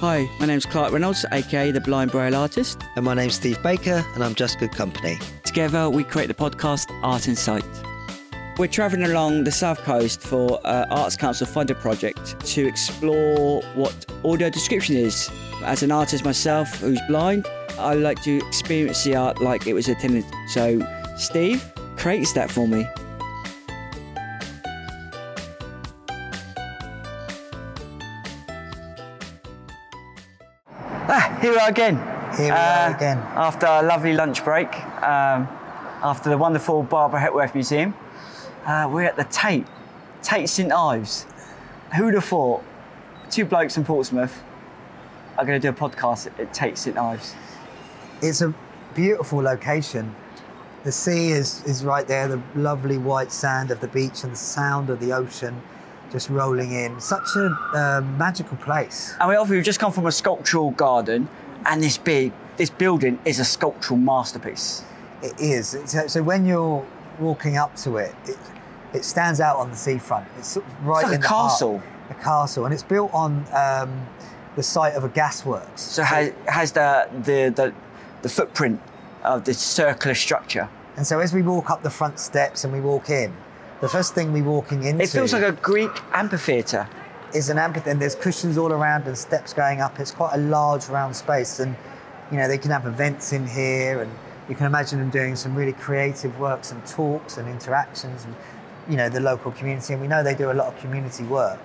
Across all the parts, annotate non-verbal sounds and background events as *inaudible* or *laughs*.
Hi, my name's Clark Reynolds, aka the Blind Braille Artist. And my name's Steve Baker, and I'm Just Good Company. Together, we create the podcast Art in Sight. We're travelling along the south coast for uh, Arts Council Funded project to explore what audio description is. As an artist myself who's blind, I like to experience the art like it was attended. So, Steve creates that for me. We are again. Here we are again. After a lovely lunch break, um, after the wonderful Barbara Hepworth Museum, uh, we're at the Tate, Tate St Ives. Who'd have thought two blokes in Portsmouth are going to do a podcast at Tate St Ives? It's a beautiful location. The sea is, is right there, the lovely white sand of the beach and the sound of the ocean just rolling in. Such a uh, magical place. And we obviously we've just come from a sculptural garden, and this big, this building is a sculptural masterpiece. It is. It's, so when you're walking up to it, it, it stands out on the seafront. It's sort of right It's like in a the heart- castle. a castle, and it's built on um, the site of a gasworks. So has, has the, the the the footprint of this circular structure. And so as we walk up the front steps and we walk in, the first thing we walking into It feels like a Greek amphitheatre. Is an amphitheatre and there's cushions all around and steps going up. It's quite a large round space and you know they can have events in here and you can imagine them doing some really creative works and talks and interactions and you know the local community and we know they do a lot of community work.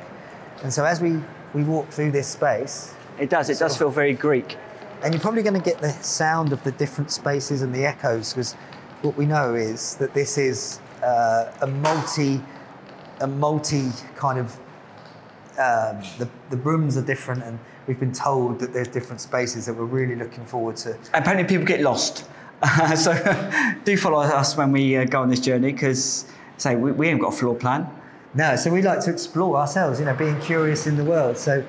And so as we, we walk through this space, It does. It does feel very Greek. and you're probably going to get the sound of the different spaces and the echoes because what we know is that this is uh, a multi a multi kind of um, the, the rooms are different and we've been told that there's different spaces that we're really looking forward to Apparently, people get lost. *laughs* so do follow us when we uh, go on this journey because, say, we, we haven't got a floor plan. no so we like to explore ourselves you know being curious in the world so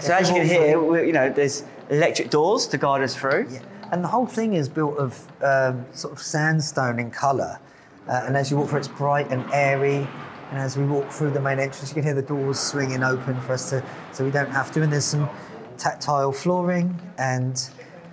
So as you can hear, you know, there's electric doors to guide us through. Yeah. And the whole thing is built of um, sort of sandstone in colour. Uh, and as you walk through, it's bright and airy. And as we walk through the main entrance, you can hear the doors swinging open for us to, so we don't have to. And there's some tactile flooring. And,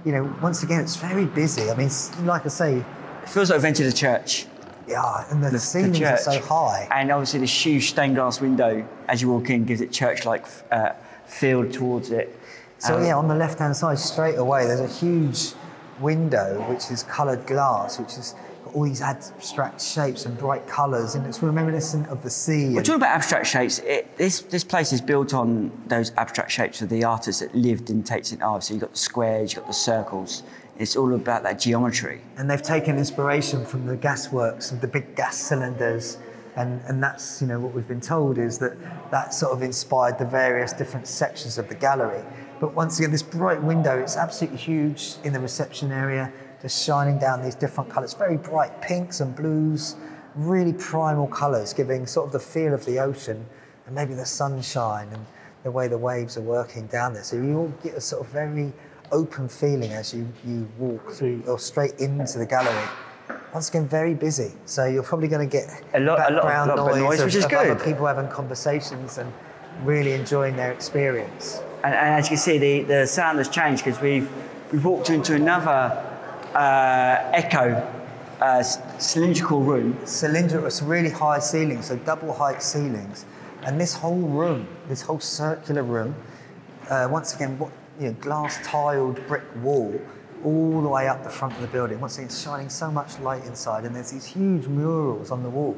you know, once again, it's very busy. I mean, like I say, It feels like we've entered a church. yeah, and the, The, the ceilings church. are so high. And obviously, this huge stained glass window as you walk in gives it church-like uh, feel towards it. So Um, yeah, on the left-hand side, straight away, there's a huge window which is coloured glass, which got all these abstract shapes and bright colours, and it's reminiscent of the sea. We're and- talking about abstract shapes. It, this this place is built on those abstract shapes of the artists that lived in Tate St Ives. So you've got the squares, you've got the circles. It's all about that geometry. and they've taken inspiration from the gasworks and the big gas cylinders and, and that's you know what we've been told is that that sort of inspired the various different sections of the gallery but once again this bright window it's absolutely huge in the reception area just shining down these different colors very bright pinks and blues really primal colors giving sort of the feel of the ocean and maybe the sunshine and the way the waves are working down there so you all get a sort of very open feeling as you, you walk through or straight into the gallery. Once again, very busy. So you're probably going to get A lot- a lot of- background of noise, noise, of, which is of other people having conversations and really enjoying their experience. And, and as you can see, the, the sound has changed because we've we've walked into another uh, echo uh, cylindrical room. Cylindrical, it's really high ceilings, so double height ceilings. And this whole room, this whole circular room, uh, once again, what, you know, glass tiled brick wall all the way up the front of the building. Once again, it's shining so much light inside, and there's these huge murals on the wall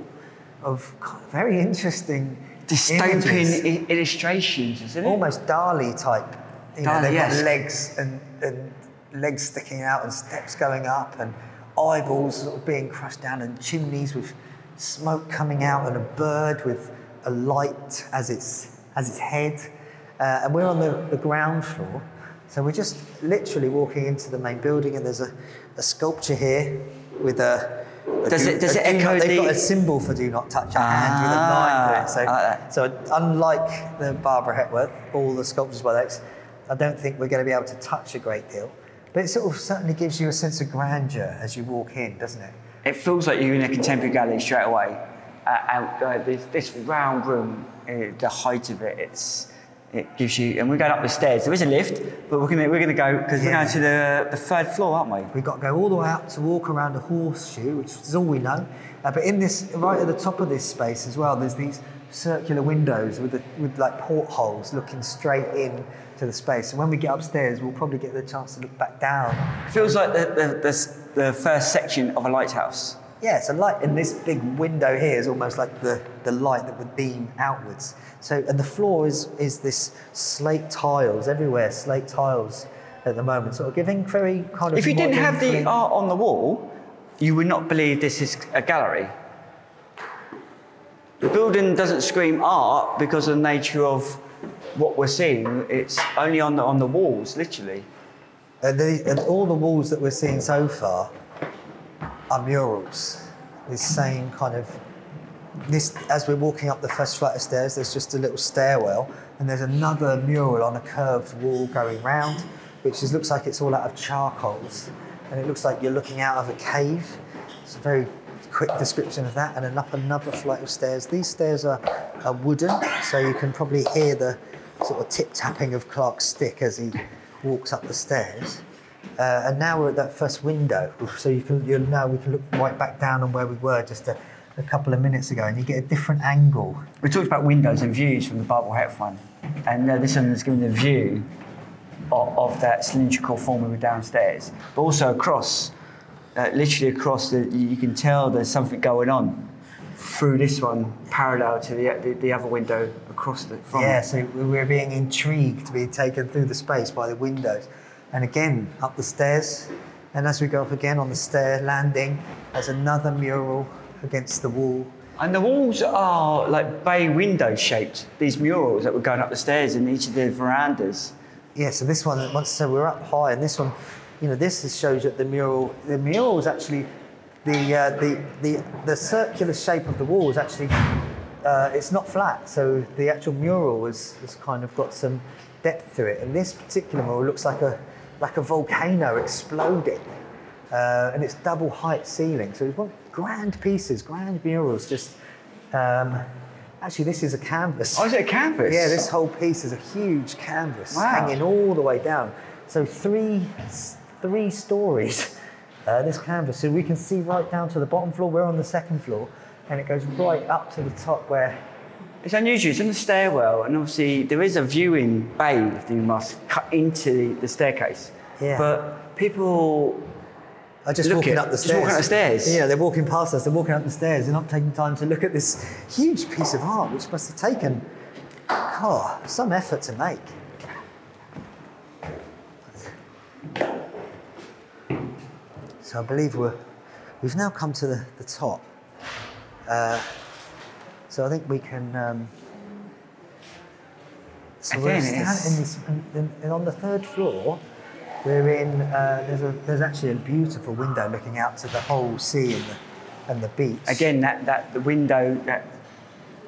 of very interesting Dystopian. I- illustrations, isn't it? almost Dali type. You know, they've yes. got legs and, and legs sticking out and steps going up and eyeballs sort of being crushed down and chimneys with smoke coming out and a bird with a light as its as its head. Uh, and we're on the, the ground floor. So we're just literally walking into the main building and there's a, a sculpture here with a, a Does it- does it do echo not- They've got a symbol for do not touch a hand with a line Ah. So, like so unlike the Barbara Hepworth, all the sculptures by Lex, I don't think we're going to be able to touch a great deal. But it sort of certainly gives you a sense of grandeur as you walk in, doesn't it? It feels like you're in a contemporary gallery straight away. Uh, and uh, this, this round room, uh, the height of it, it's it gives you, and we're going up the stairs. There is a lift, but we're gonna we're gonna go because we're going to the the third floor, aren't we? We've got to go all the way up to walk around a horseshoe, which is all we know. Uh, but in this, right at the top of this space as well, there's these circular windows with, the, with like portholes looking straight in to the space. And when we get upstairs, we'll probably get the chance to look back down. It feels like the the, the, the first section of a lighthouse. Yeah, so light in this big window here is almost like the, the light that would beam outwards. So, and the floor is, is this slate tiles everywhere, slate tiles at the moment, sort of giving very kind of. If you didn't have the art on the wall, you would not believe this is a gallery. The building doesn't scream art because of the nature of what we're seeing. It's only on the on the walls, literally. And, the, and all the walls that we're seeing so far are murals. This same kind of this as we're walking up the first flight of stairs, there's just a little stairwell, and there's another mural on a curved wall going round, which is, looks like it's all out of charcoals, and it looks like you're looking out of a cave. It's a very quick description of that, and then up another flight of stairs. These stairs are, are wooden, so you can probably hear the sort of tip tapping of Clark's stick as he walks up the stairs. Uh, and now we're at that first window, so you can you're, now we can look right back down on where we were just a, a couple of minutes ago, and you get a different angle. We talked about windows and views from the Bible Health one, and uh, this one is giving the view of, of that cylindrical form we were downstairs, but also across, uh, literally across. The, you you can tell there's something going on through this one, parallel to the the, the other window across the from. Yeah, so we- we're being intrigued to be taken through the space by the windows, and again up the stairs, and as we go up again on the stair landing, there's another mural against the wall. And the walls are like bay window shaped. These murals that were going up the stairs in each of the verandas. Yeah, so this one, once so we're up high, and this one, you know, this shows that the mural, the mural is actually, the, uh, the, the, the circular shape of the wall is actually, uh, it's not flat. So the actual mural has, has kind of got some depth to it. And this particular mural looks like a, like a volcano exploding. Uh, and it's double height ceiling. So we've got grand pieces, grand murals, just, um, actually this is a canvas. Oh, is it a canvas? Yeah, this whole piece is a huge canvas Wow. hanging all the way down. So three, three stories. Uh, this canvas, so we can see right down to the bottom floor. We're on the second floor, and it goes right up to the top where. It's unusual. It's in the stairwell, and obviously there is a viewing bay if you must cut into the, the staircase. Yeah. But people, are just Look walking it, up the stairs. up the stairs. Yeah, they're walking past us. They're walking up the stairs. They're not taking time to look at this huge piece of art, which must have taken, oh, some effort to make. So I believe we're, we've now come to the, the top. Uh, so I think we can. Um, so we're Again, in this, and, and on the third floor, we're in. Uh, there's a there's actually a beautiful window looking out to the whole sea and the and the beach. again, that, that the window that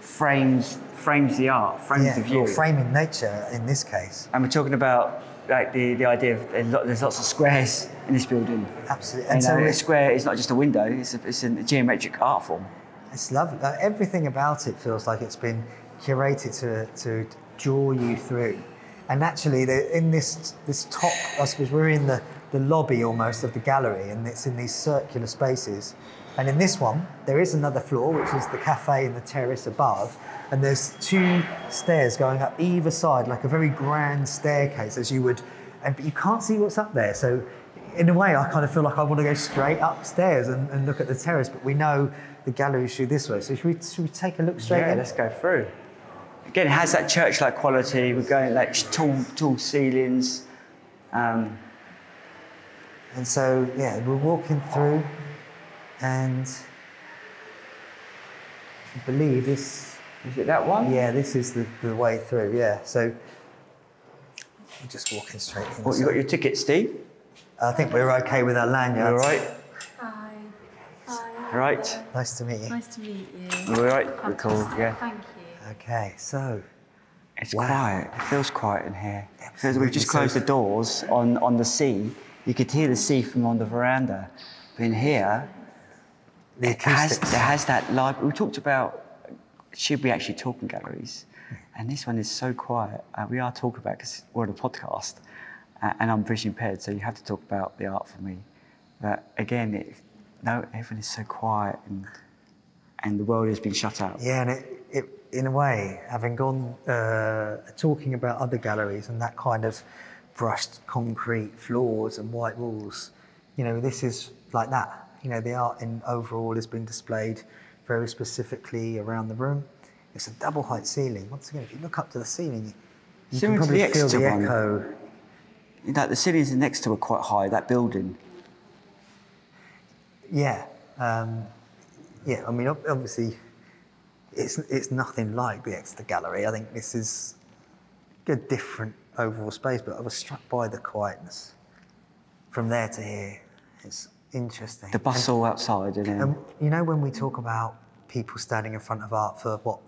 frames frames the art, frames yeah, the view. framing nature in this case. and we're talking about like the, the idea of there's, lots of squares in this building. Absolutely. And And so a square is not just a window; it's a, it's a geometric art form. it's lovely. Like, everything about it feels like it's been curated to to draw you through. And actually, the, in this this top, I suppose we're in the, the lobby almost of the gallery, and it's in these circular spaces. And in this one, there is another floor, which is the cafe and the terrace above. And there's two stairs going up either side, like a very grand staircase, as you would. And but you can't see what's up there. So, in a way, I kind of feel like I want to go straight upstairs and, and look at the terrace. But we know the gallery is through this way. So should we, should we take a look straight yeah, in? let's go through. Again, it has that church-like quality. We're going like tall, tall ceilings. Um, And so, yeah, we're walking through, and I believe this, is it that one? yeah, this is the, the way through, yeah. So, we're just walking straight in. What, you got your ticket, Steve? I think we're okay with our You lanyards. all right? Hi. Hi. Right. Nice to meet you. Nice to meet you. You all right? We're cool, yeah. Thank you. Okay, so, It's Wow. quiet. It feels quiet in here. Because Absolutely. we've just closed the doors on, on the sea. You could hear the sea from on the veranda. But in here, the it has, it has that live. We talked about should we actually talk in galleries? And this one is so quiet. Uh, we are talking about because we're on a podcast, uh, and I'm visually impaired, so you have to talk about the art for me. But again, it, no, everyone is so quiet, and and the world has been shut out. Yeah, and it, it in a way, having gone uh, talking about other galleries and that kind of brushed concrete floors and white walls, you know, this is like that. You know, the art in overall has been displayed very specifically around the room. It's a double height ceiling. Once again, if you look up to the ceiling, you Similar can to the probably feel the one. echo. The ceilings next to are quite high. That building. Yeah, um, yeah. I mean, obviously, it's it's nothing like the Exeter Gallery. I think this is a different overall space, but I was struck by the quietness from there to here. It's interesting. The bustle outside, and then And you know, when we talk about people standing in front of art for what,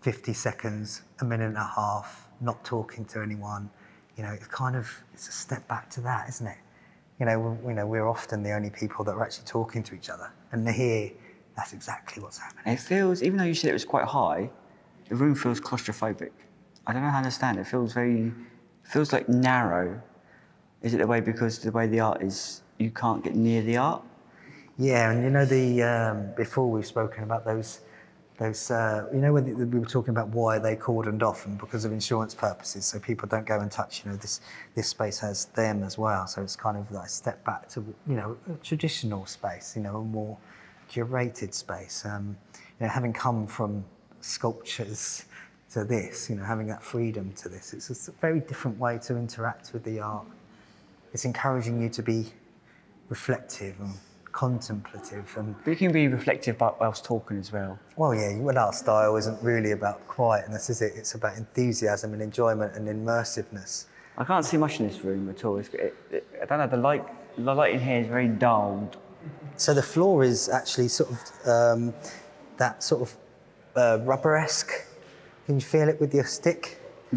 50 seconds, a minute and a half, not talking to anyone, you know, it's kind of it's a step back to that, isn't it? You know, we, you know, we're often the only people that are actually talking to each other, and here, that's exactly what's happening. it feels. Even though you said it was quite high, the room feels claustrophobic. I don't know how to understand it. It feels very, feels like narrow. Is it the way because the way the art is, you can't get near the art? Yeah, and you know the um, before we've spoken about those those uh, you know when we were talking about why they cordoned off and because of insurance purposes, so people don't go and touch. You know this this space has them as well, so it's kind of like a step back to you know a traditional space, you know a more curated space. Um, you know, having come from sculptures to this, you know, having that freedom to this, it's a very different way to interact with the art. It's encouraging you to be reflective and contemplative and But you can be reflective but whilst talking as well. well yeah well our style isn't really about quietness is it it's about enthusiasm and enjoyment and immersiveness I can't see much in this room at all. It's, it, it, I don't know. The light, the light in here is very dulled. so the floor is actually sort of um, that sort of uh, rubber-esque can you feel it with your stick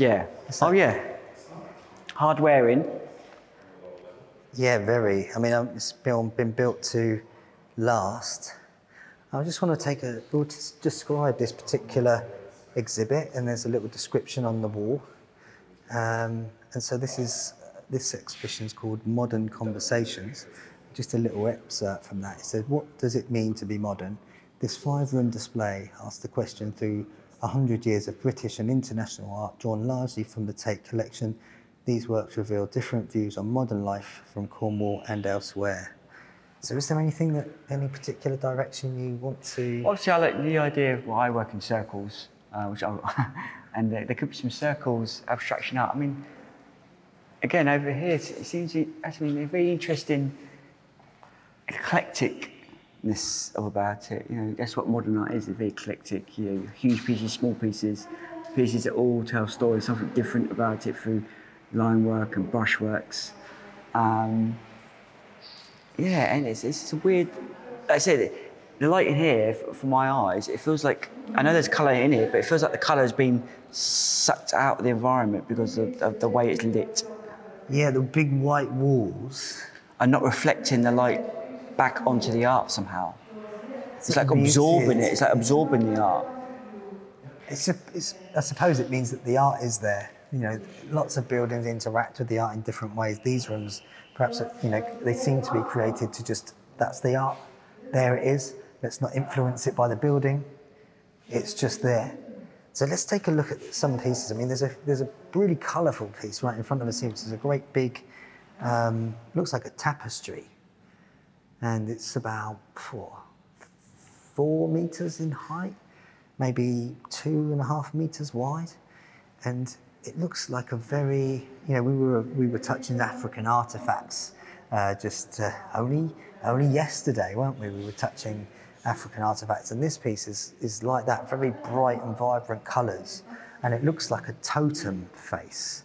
Yeah. Oh yeah. Hard wearing. Yeah very i mean um, it's been, been built to last i just want to take a we'll just describe this particular exhibit and there's a little description on the wall Um, and so this is this exhibition is called Modern Conversations. Just a little excerpt from that. It says, "What does it mean to be modern?" This five-room display asks the question through a hundred years of British and international art, drawn largely from the Tate collection. These works reveal different views on modern life from Cornwall and elsewhere. So, is there anything that any particular direction you want to? Obviously, I like the idea of well, I work in circles, uh, which I, *laughs* and there, there could be some circles abstraction art. I mean, again over here, it seems to- mean, a very interesting eclecticness about it. You know, that's what modern art is. It's very eclectic. You know, huge pieces, small pieces, pieces that all tell stories, something different about it through line work and brushworks. Um, yeah, and it's, it's a weird. Like I said, the light in here, for my eyes, it feels like I know there's colour in it, but it feels like the colour has been sucked out of the environment because of, of the way it's lit Yeah, the big white walls. Are not reflecting the light back onto the art somehow. It's like muted. absorbing it. It's like absorbing the art. It's, a, it's, I suppose it means that the art is there. You know, lots of buildings interact with the art in different ways. These rooms, perhaps, you know, they seem to be created to just, that's the art. There it is. Let's not influence it by the building. It's just there. So let's take a look at some pieces. I mean, there's a, there's a really colourful piece right in front of us here. There's a great big, um, looks like a tapestry. And it's about four, four meters in height, maybe two and a half meters wide, and it looks like a very, you know, we were we were touching African artifacts uh, just uh, only only yesterday, weren't we? We were touching African artifacts, and this piece is is like that, very bright and vibrant colours, and it looks like a totem face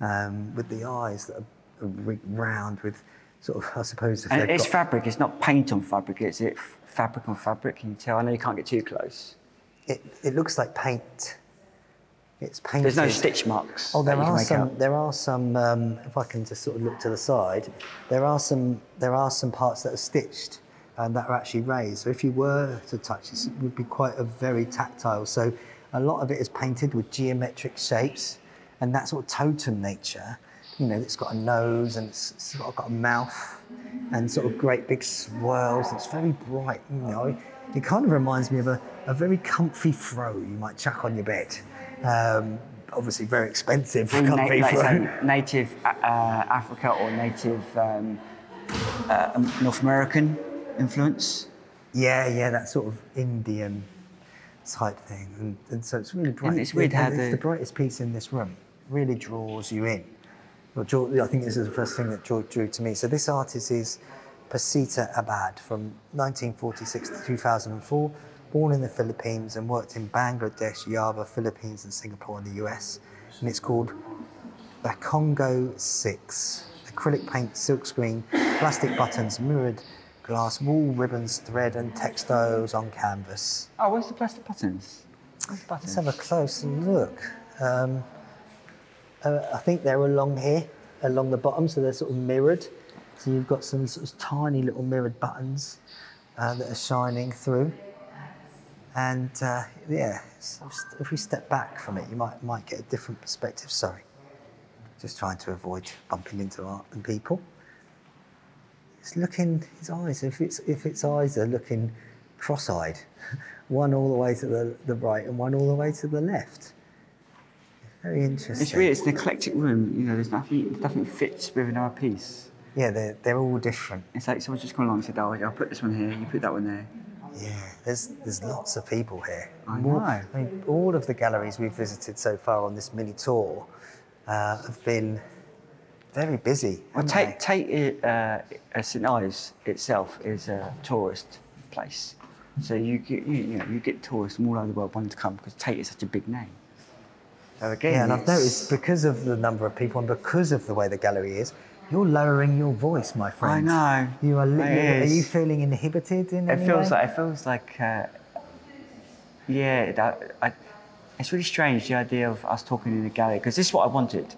um, with the eyes that are round with. Sort of, I suppose, And it's got- fabric. It's not paint on fabric. It's it fabric on fabric. Can you tell? I know you can't get too close. it, it looks like paint. It's painted. There's no stitch marks. Oh, there that you can are some. out. There are some. Um, if I can just sort of look to the side, there are some. There are some parts that are stitched and that are actually raised. So if you were to touch this, it would be quite a very tactile. So a lot of it is painted with geometric shapes and that sort of totem nature. You know, it's got a nose and it's sort of got a mouth and sort of great big swirls. It's very bright, you know. It kind of reminds me of a, a very comfy throw you might chuck on your bed. Um, obviously, very expensive Na- like *laughs* native uh, Africa or native um, uh, um, North American influence. Yeah, yeah, that sort of Indian type thing. And, and so it's really bright. it's weird Yeah, how the- the brightest piece in this room. Really draws you in. Well, I think this is the first thing that George drew to me. So this artist is Pacita Abad from 1946 to 2004, born in the Philippines and worked in Bangladesh, Java, Philippines, and Singapore in the US. And it's called the Congo 6. Acrylic paint, silkscreen, plastic buttons, mirrored glass, wool, ribbons, thread, and textiles on canvas. Oh, where's the plastic buttons? The Let's have a close look. Um, uh, I think they're along here, along the bottom, so they're sort of mirrored. So you've got some sort of tiny little mirrored buttons uh, that are shining through. And uh, yeah, so if we step back from it, you might might get a different perspective. Sorry, just trying to avoid bumping into art and people. It's looking his eyes. If its if its eyes are looking cross-eyed, *laughs* one all the way to the, the right and one all the way to the left. Very interesting. It's really it's an eclectic room. You know, there's nothing nothing fits with another piece. Yeah, they're, they're all different. It's like someone's just come along and said, "Oh, I'll put this one here. You put that one there." Yeah, there's there's lots of people here. I know. I mean, all of the galleries we've visited so far on this mini tour uh, have been very busy. Well, Tate. Tate uh, uh, St Ives itself is a tourist place, so you get you, you know you get tourists from all over the world wanting to come because Tate is such a big name. So again, Yeah, and I've noticed because of the number of people and because of the way the gallery is, you're lowering your voice, my friend. I know. You are. Li- are you feeling inhibited in It feels way? like it feels like uh, yeah. That, I, it's really strange the idea of us talking in a gallery because this is what I wanted.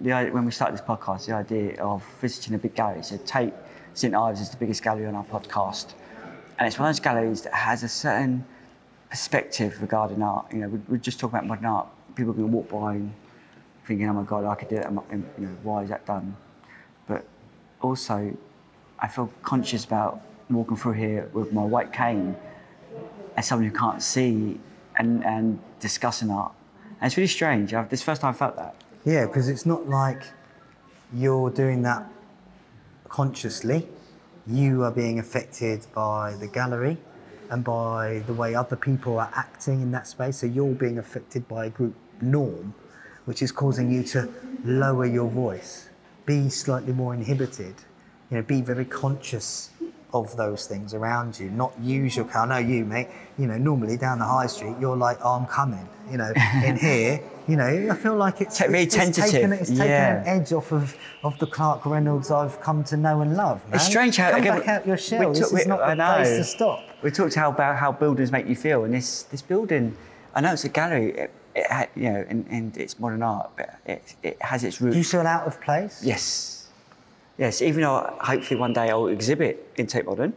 The idea, when we started this podcast, the idea of visiting a big gallery. So Tate St Ives is the biggest gallery on our podcast, and it's one of those galleries that has a certain perspective regarding art. You know, we, we just talk about modern art. People can walk by and thinking, "Oh my God, I could do that." and, You know, why is that done? Also, I feel conscious about walking through here with my white cane as someone who can't see and, and discussing art. And it's really strange. I've, this is the first time I felt that. Yeah, because it's not like you're doing that consciously. You are being affected by the gallery and by the way other people are acting in that space. So you're being affected by a group norm, which is causing you to lower your voice, be slightly more inhibited, you know, be very conscious of those things around you, not use your car. I know you, mate. You know, normally down the high street, you're like, oh, I'm coming. You know, in *laughs* here, you know, I feel like it's, very it's, it's taken, it's taken yeah. an edge off of, of the Clark Reynolds I've come to know and love. Man. It's strange how come again, back out your shell. we this took- is we- not I the place to stop. We talked how about how buildings make you feel, and this this building, I know it's a gallery, it, it ha- you know, and, and it's modern art, but it, it has its roots. Do you feel out of place? Yes. Yes, even though hopefully one day I'll exhibit in Tate Modern,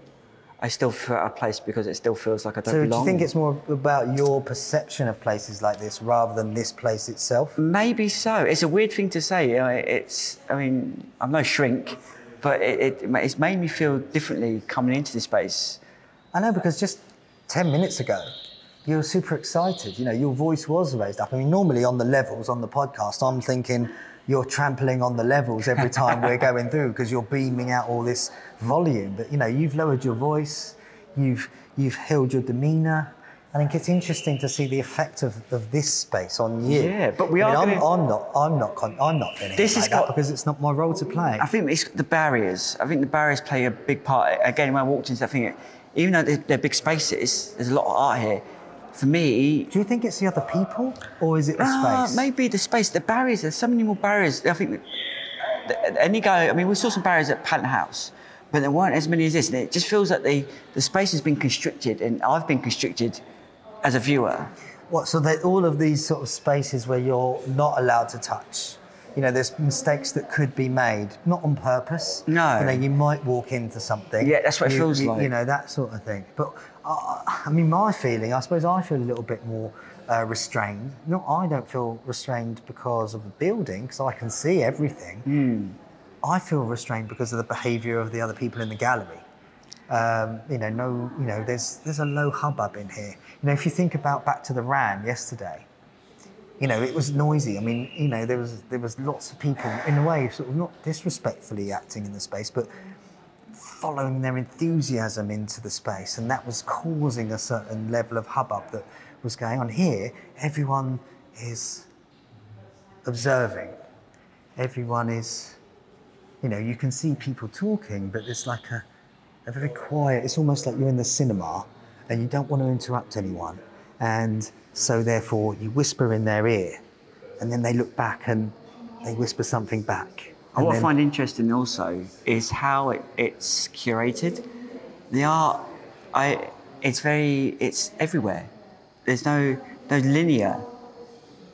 I still feel out of place because it still feels like I don't So do you think it's more about your perception of places like this rather than this place itself? Maybe so. It's a weird thing to say. You know, it's, I mean, I'm no shrink, but it, it, it's made me feel differently coming into this space. I know because just 10 minutes ago, you were super excited. You know, your voice was raised up. I mean, normally on the levels on the podcast, I'm thinking you're trampling on the levels every time we're *laughs* going through because you're beaming out all this volume. But, you know, you've lowered your voice, you've, you've held your demeanour. I think it's interesting to see the effect of, of this space on you. Yeah, but we I mean, are I'm, gonna- I'm not. I'm not. Con- I'm not feeling This like that got- because it's not my role to play. I think it's the barriers. I think the barriers play a big part. Again, when I walked into that thing, even though they're, they're big spaces, there's a lot of art here. For me, Do you think it's the other people or is it the Ah, space? maybe the space, the barriers. There's so many more barriers. I think any guy. I mean, we saw some barriers at Pallant House, but there weren't as many as this. And it just feels like the the space has been constricted, and I've been constricted as a viewer. What, so that all of these sort of spaces where you're not allowed to touch, you know, there's mistakes that could be made, not on purpose. No. You know, you might walk into something. Yeah, that's what it feels you, like. You know, that sort of thing. But uh, I mean, my feeling, I suppose I feel a little bit more uh, restrained. No, I don't feel restrained because of the building, because I can see everything. I feel restrained because of the behaviour of the other people in the gallery. Um, you know, no, you know, there's there's a low hubbub in here. You know, if you think about back to the Ram yesterday, you know, it was noisy. I mean, you know, there was there was lots of people in a way, sort of not disrespectfully acting in the space, but following their enthusiasm into the space, and that was causing a certain level of hubbub that was going on. Here, everyone is observing. Everyone is, you know, you can see people talking, but it's like a, a very quiet. It's almost like you're in the cinema, and you don't want to interrupt anyone, and so therefore you whisper in their ear, and then they look back and they whisper something back. And what I find interesting also is how it, it's curated. The art, I, it's very, it's everywhere. There's no, no linear,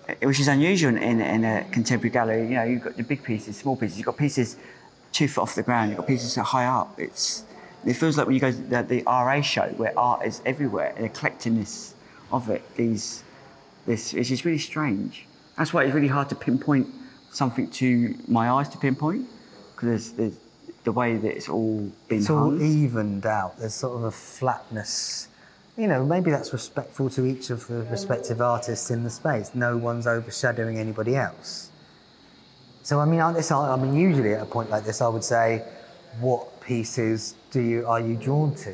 eh, which is unusual in, in a contemporary gallery. You know, you've got the big pieces, small pieces. You've got pieces two foot off the ground. You've got pieces that high up. It's, it feels like when you go to the, the RA show where art is everywhere, the eclecticness of it. These, this, it's just really strange. That's why it's really hard to pinpoint something to my eyes to pinpoint because there's, there's the way that it's all been it's all evened out. There's sort of a flatness. You know, maybe that's respectful to each of the respective artists in the space. No one's overshadowing anybody else. So I mean, on this, I mean, usually at a point like this, I would say, what pieces do you are you drawn to?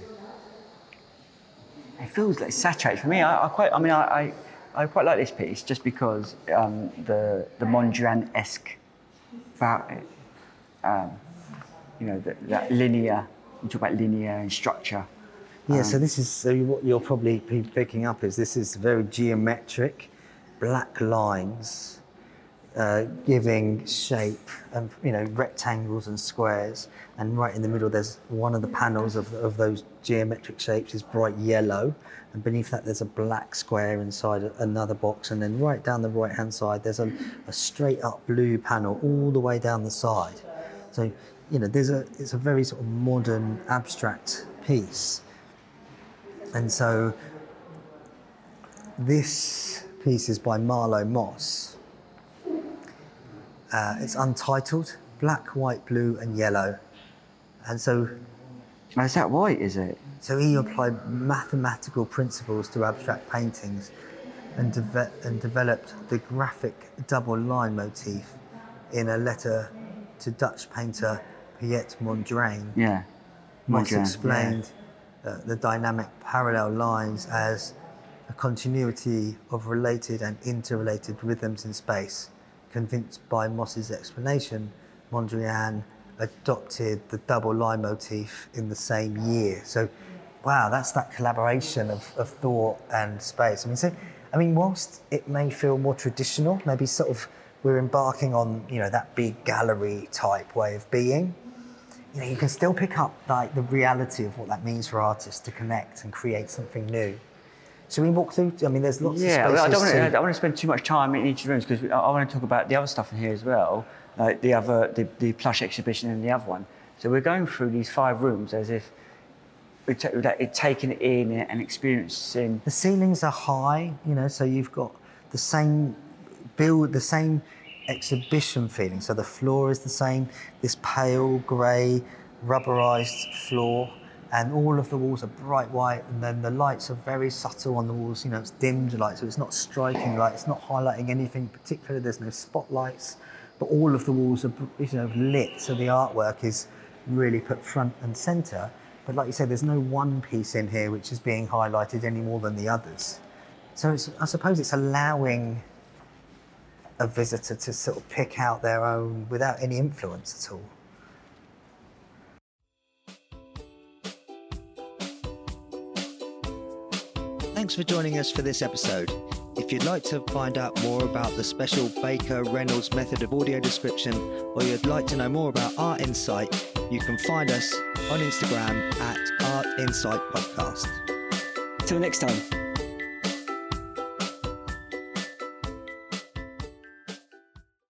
It feels like saturated for me. I, I quite. I mean, I, I, I quite like this piece just because um, the the Mondrian esque about it. Um, you know, that, that linear. You talk about linear and structure. Yeah, so this is so what you're probably picking up is this is very geometric, black lines, uh, giving shape and you know rectangles and squares, and right in the middle there's one of the panels of, of those geometric shapes is bright yellow, and beneath that there's a black square inside another box, and then right down the right hand side there's a, a straight up blue panel all the way down the side. So you know there's a it's a very sort of modern abstract piece. And so this piece is by Marlow Moss. Uh, it's untitled, black, white, blue, and yellow. And so, Is that white? Is it? so he applied mathematical principles to abstract paintings and, and developed the graphic double line motif in a letter to Dutch painter Piet Mondrian. Yeah. Moss Mondrian, yeah. explained uh, the dynamic parallel lines as a continuity of related and interrelated rhythms in space. Convinced by Moss's explanation, Mondrian adopted the double line motif in the same year. So, wow, that's that collaboration of, of thought and space. I mean, so, I mean, whilst it may feel more traditional, maybe sort of we're embarking on, you know, that big gallery type way of being you know, you can still pick up like the reality of what that means for artists to connect and create something new. Should we walk through? I mean, there's lots Yeah, of spaces I don't want to. I don't want to spend too much time in each of the rooms because I want to talk about the other stuff in here as well, like the other, the, the plush exhibition and the other one. So we're going through these five rooms as if we're, we're taking it in and experiencing. The ceilings are high, you know, so you've got the same build, the same exhibition feeling. So the floor is the same, this pale grey rubberized floor, and all of the walls are bright white, and then the lights are very subtle on the walls. You know, it's dimmed light, so it's not striking light. It's not highlighting anything particular. There's no spotlights, but all of the walls are you know lit, so the artwork is really put front and center. But like you said, there's no one piece in here which is being highlighted any more than the others. So I suppose it's allowing a visitor to sort of pick out their own without any influence at all. Thanks for joining us for this episode. If you'd like to find out more about the special Baker Reynolds method of audio description, or you'd like to know more about Art Insight, you can find us on Instagram at Art Insight Podcast. Till next time.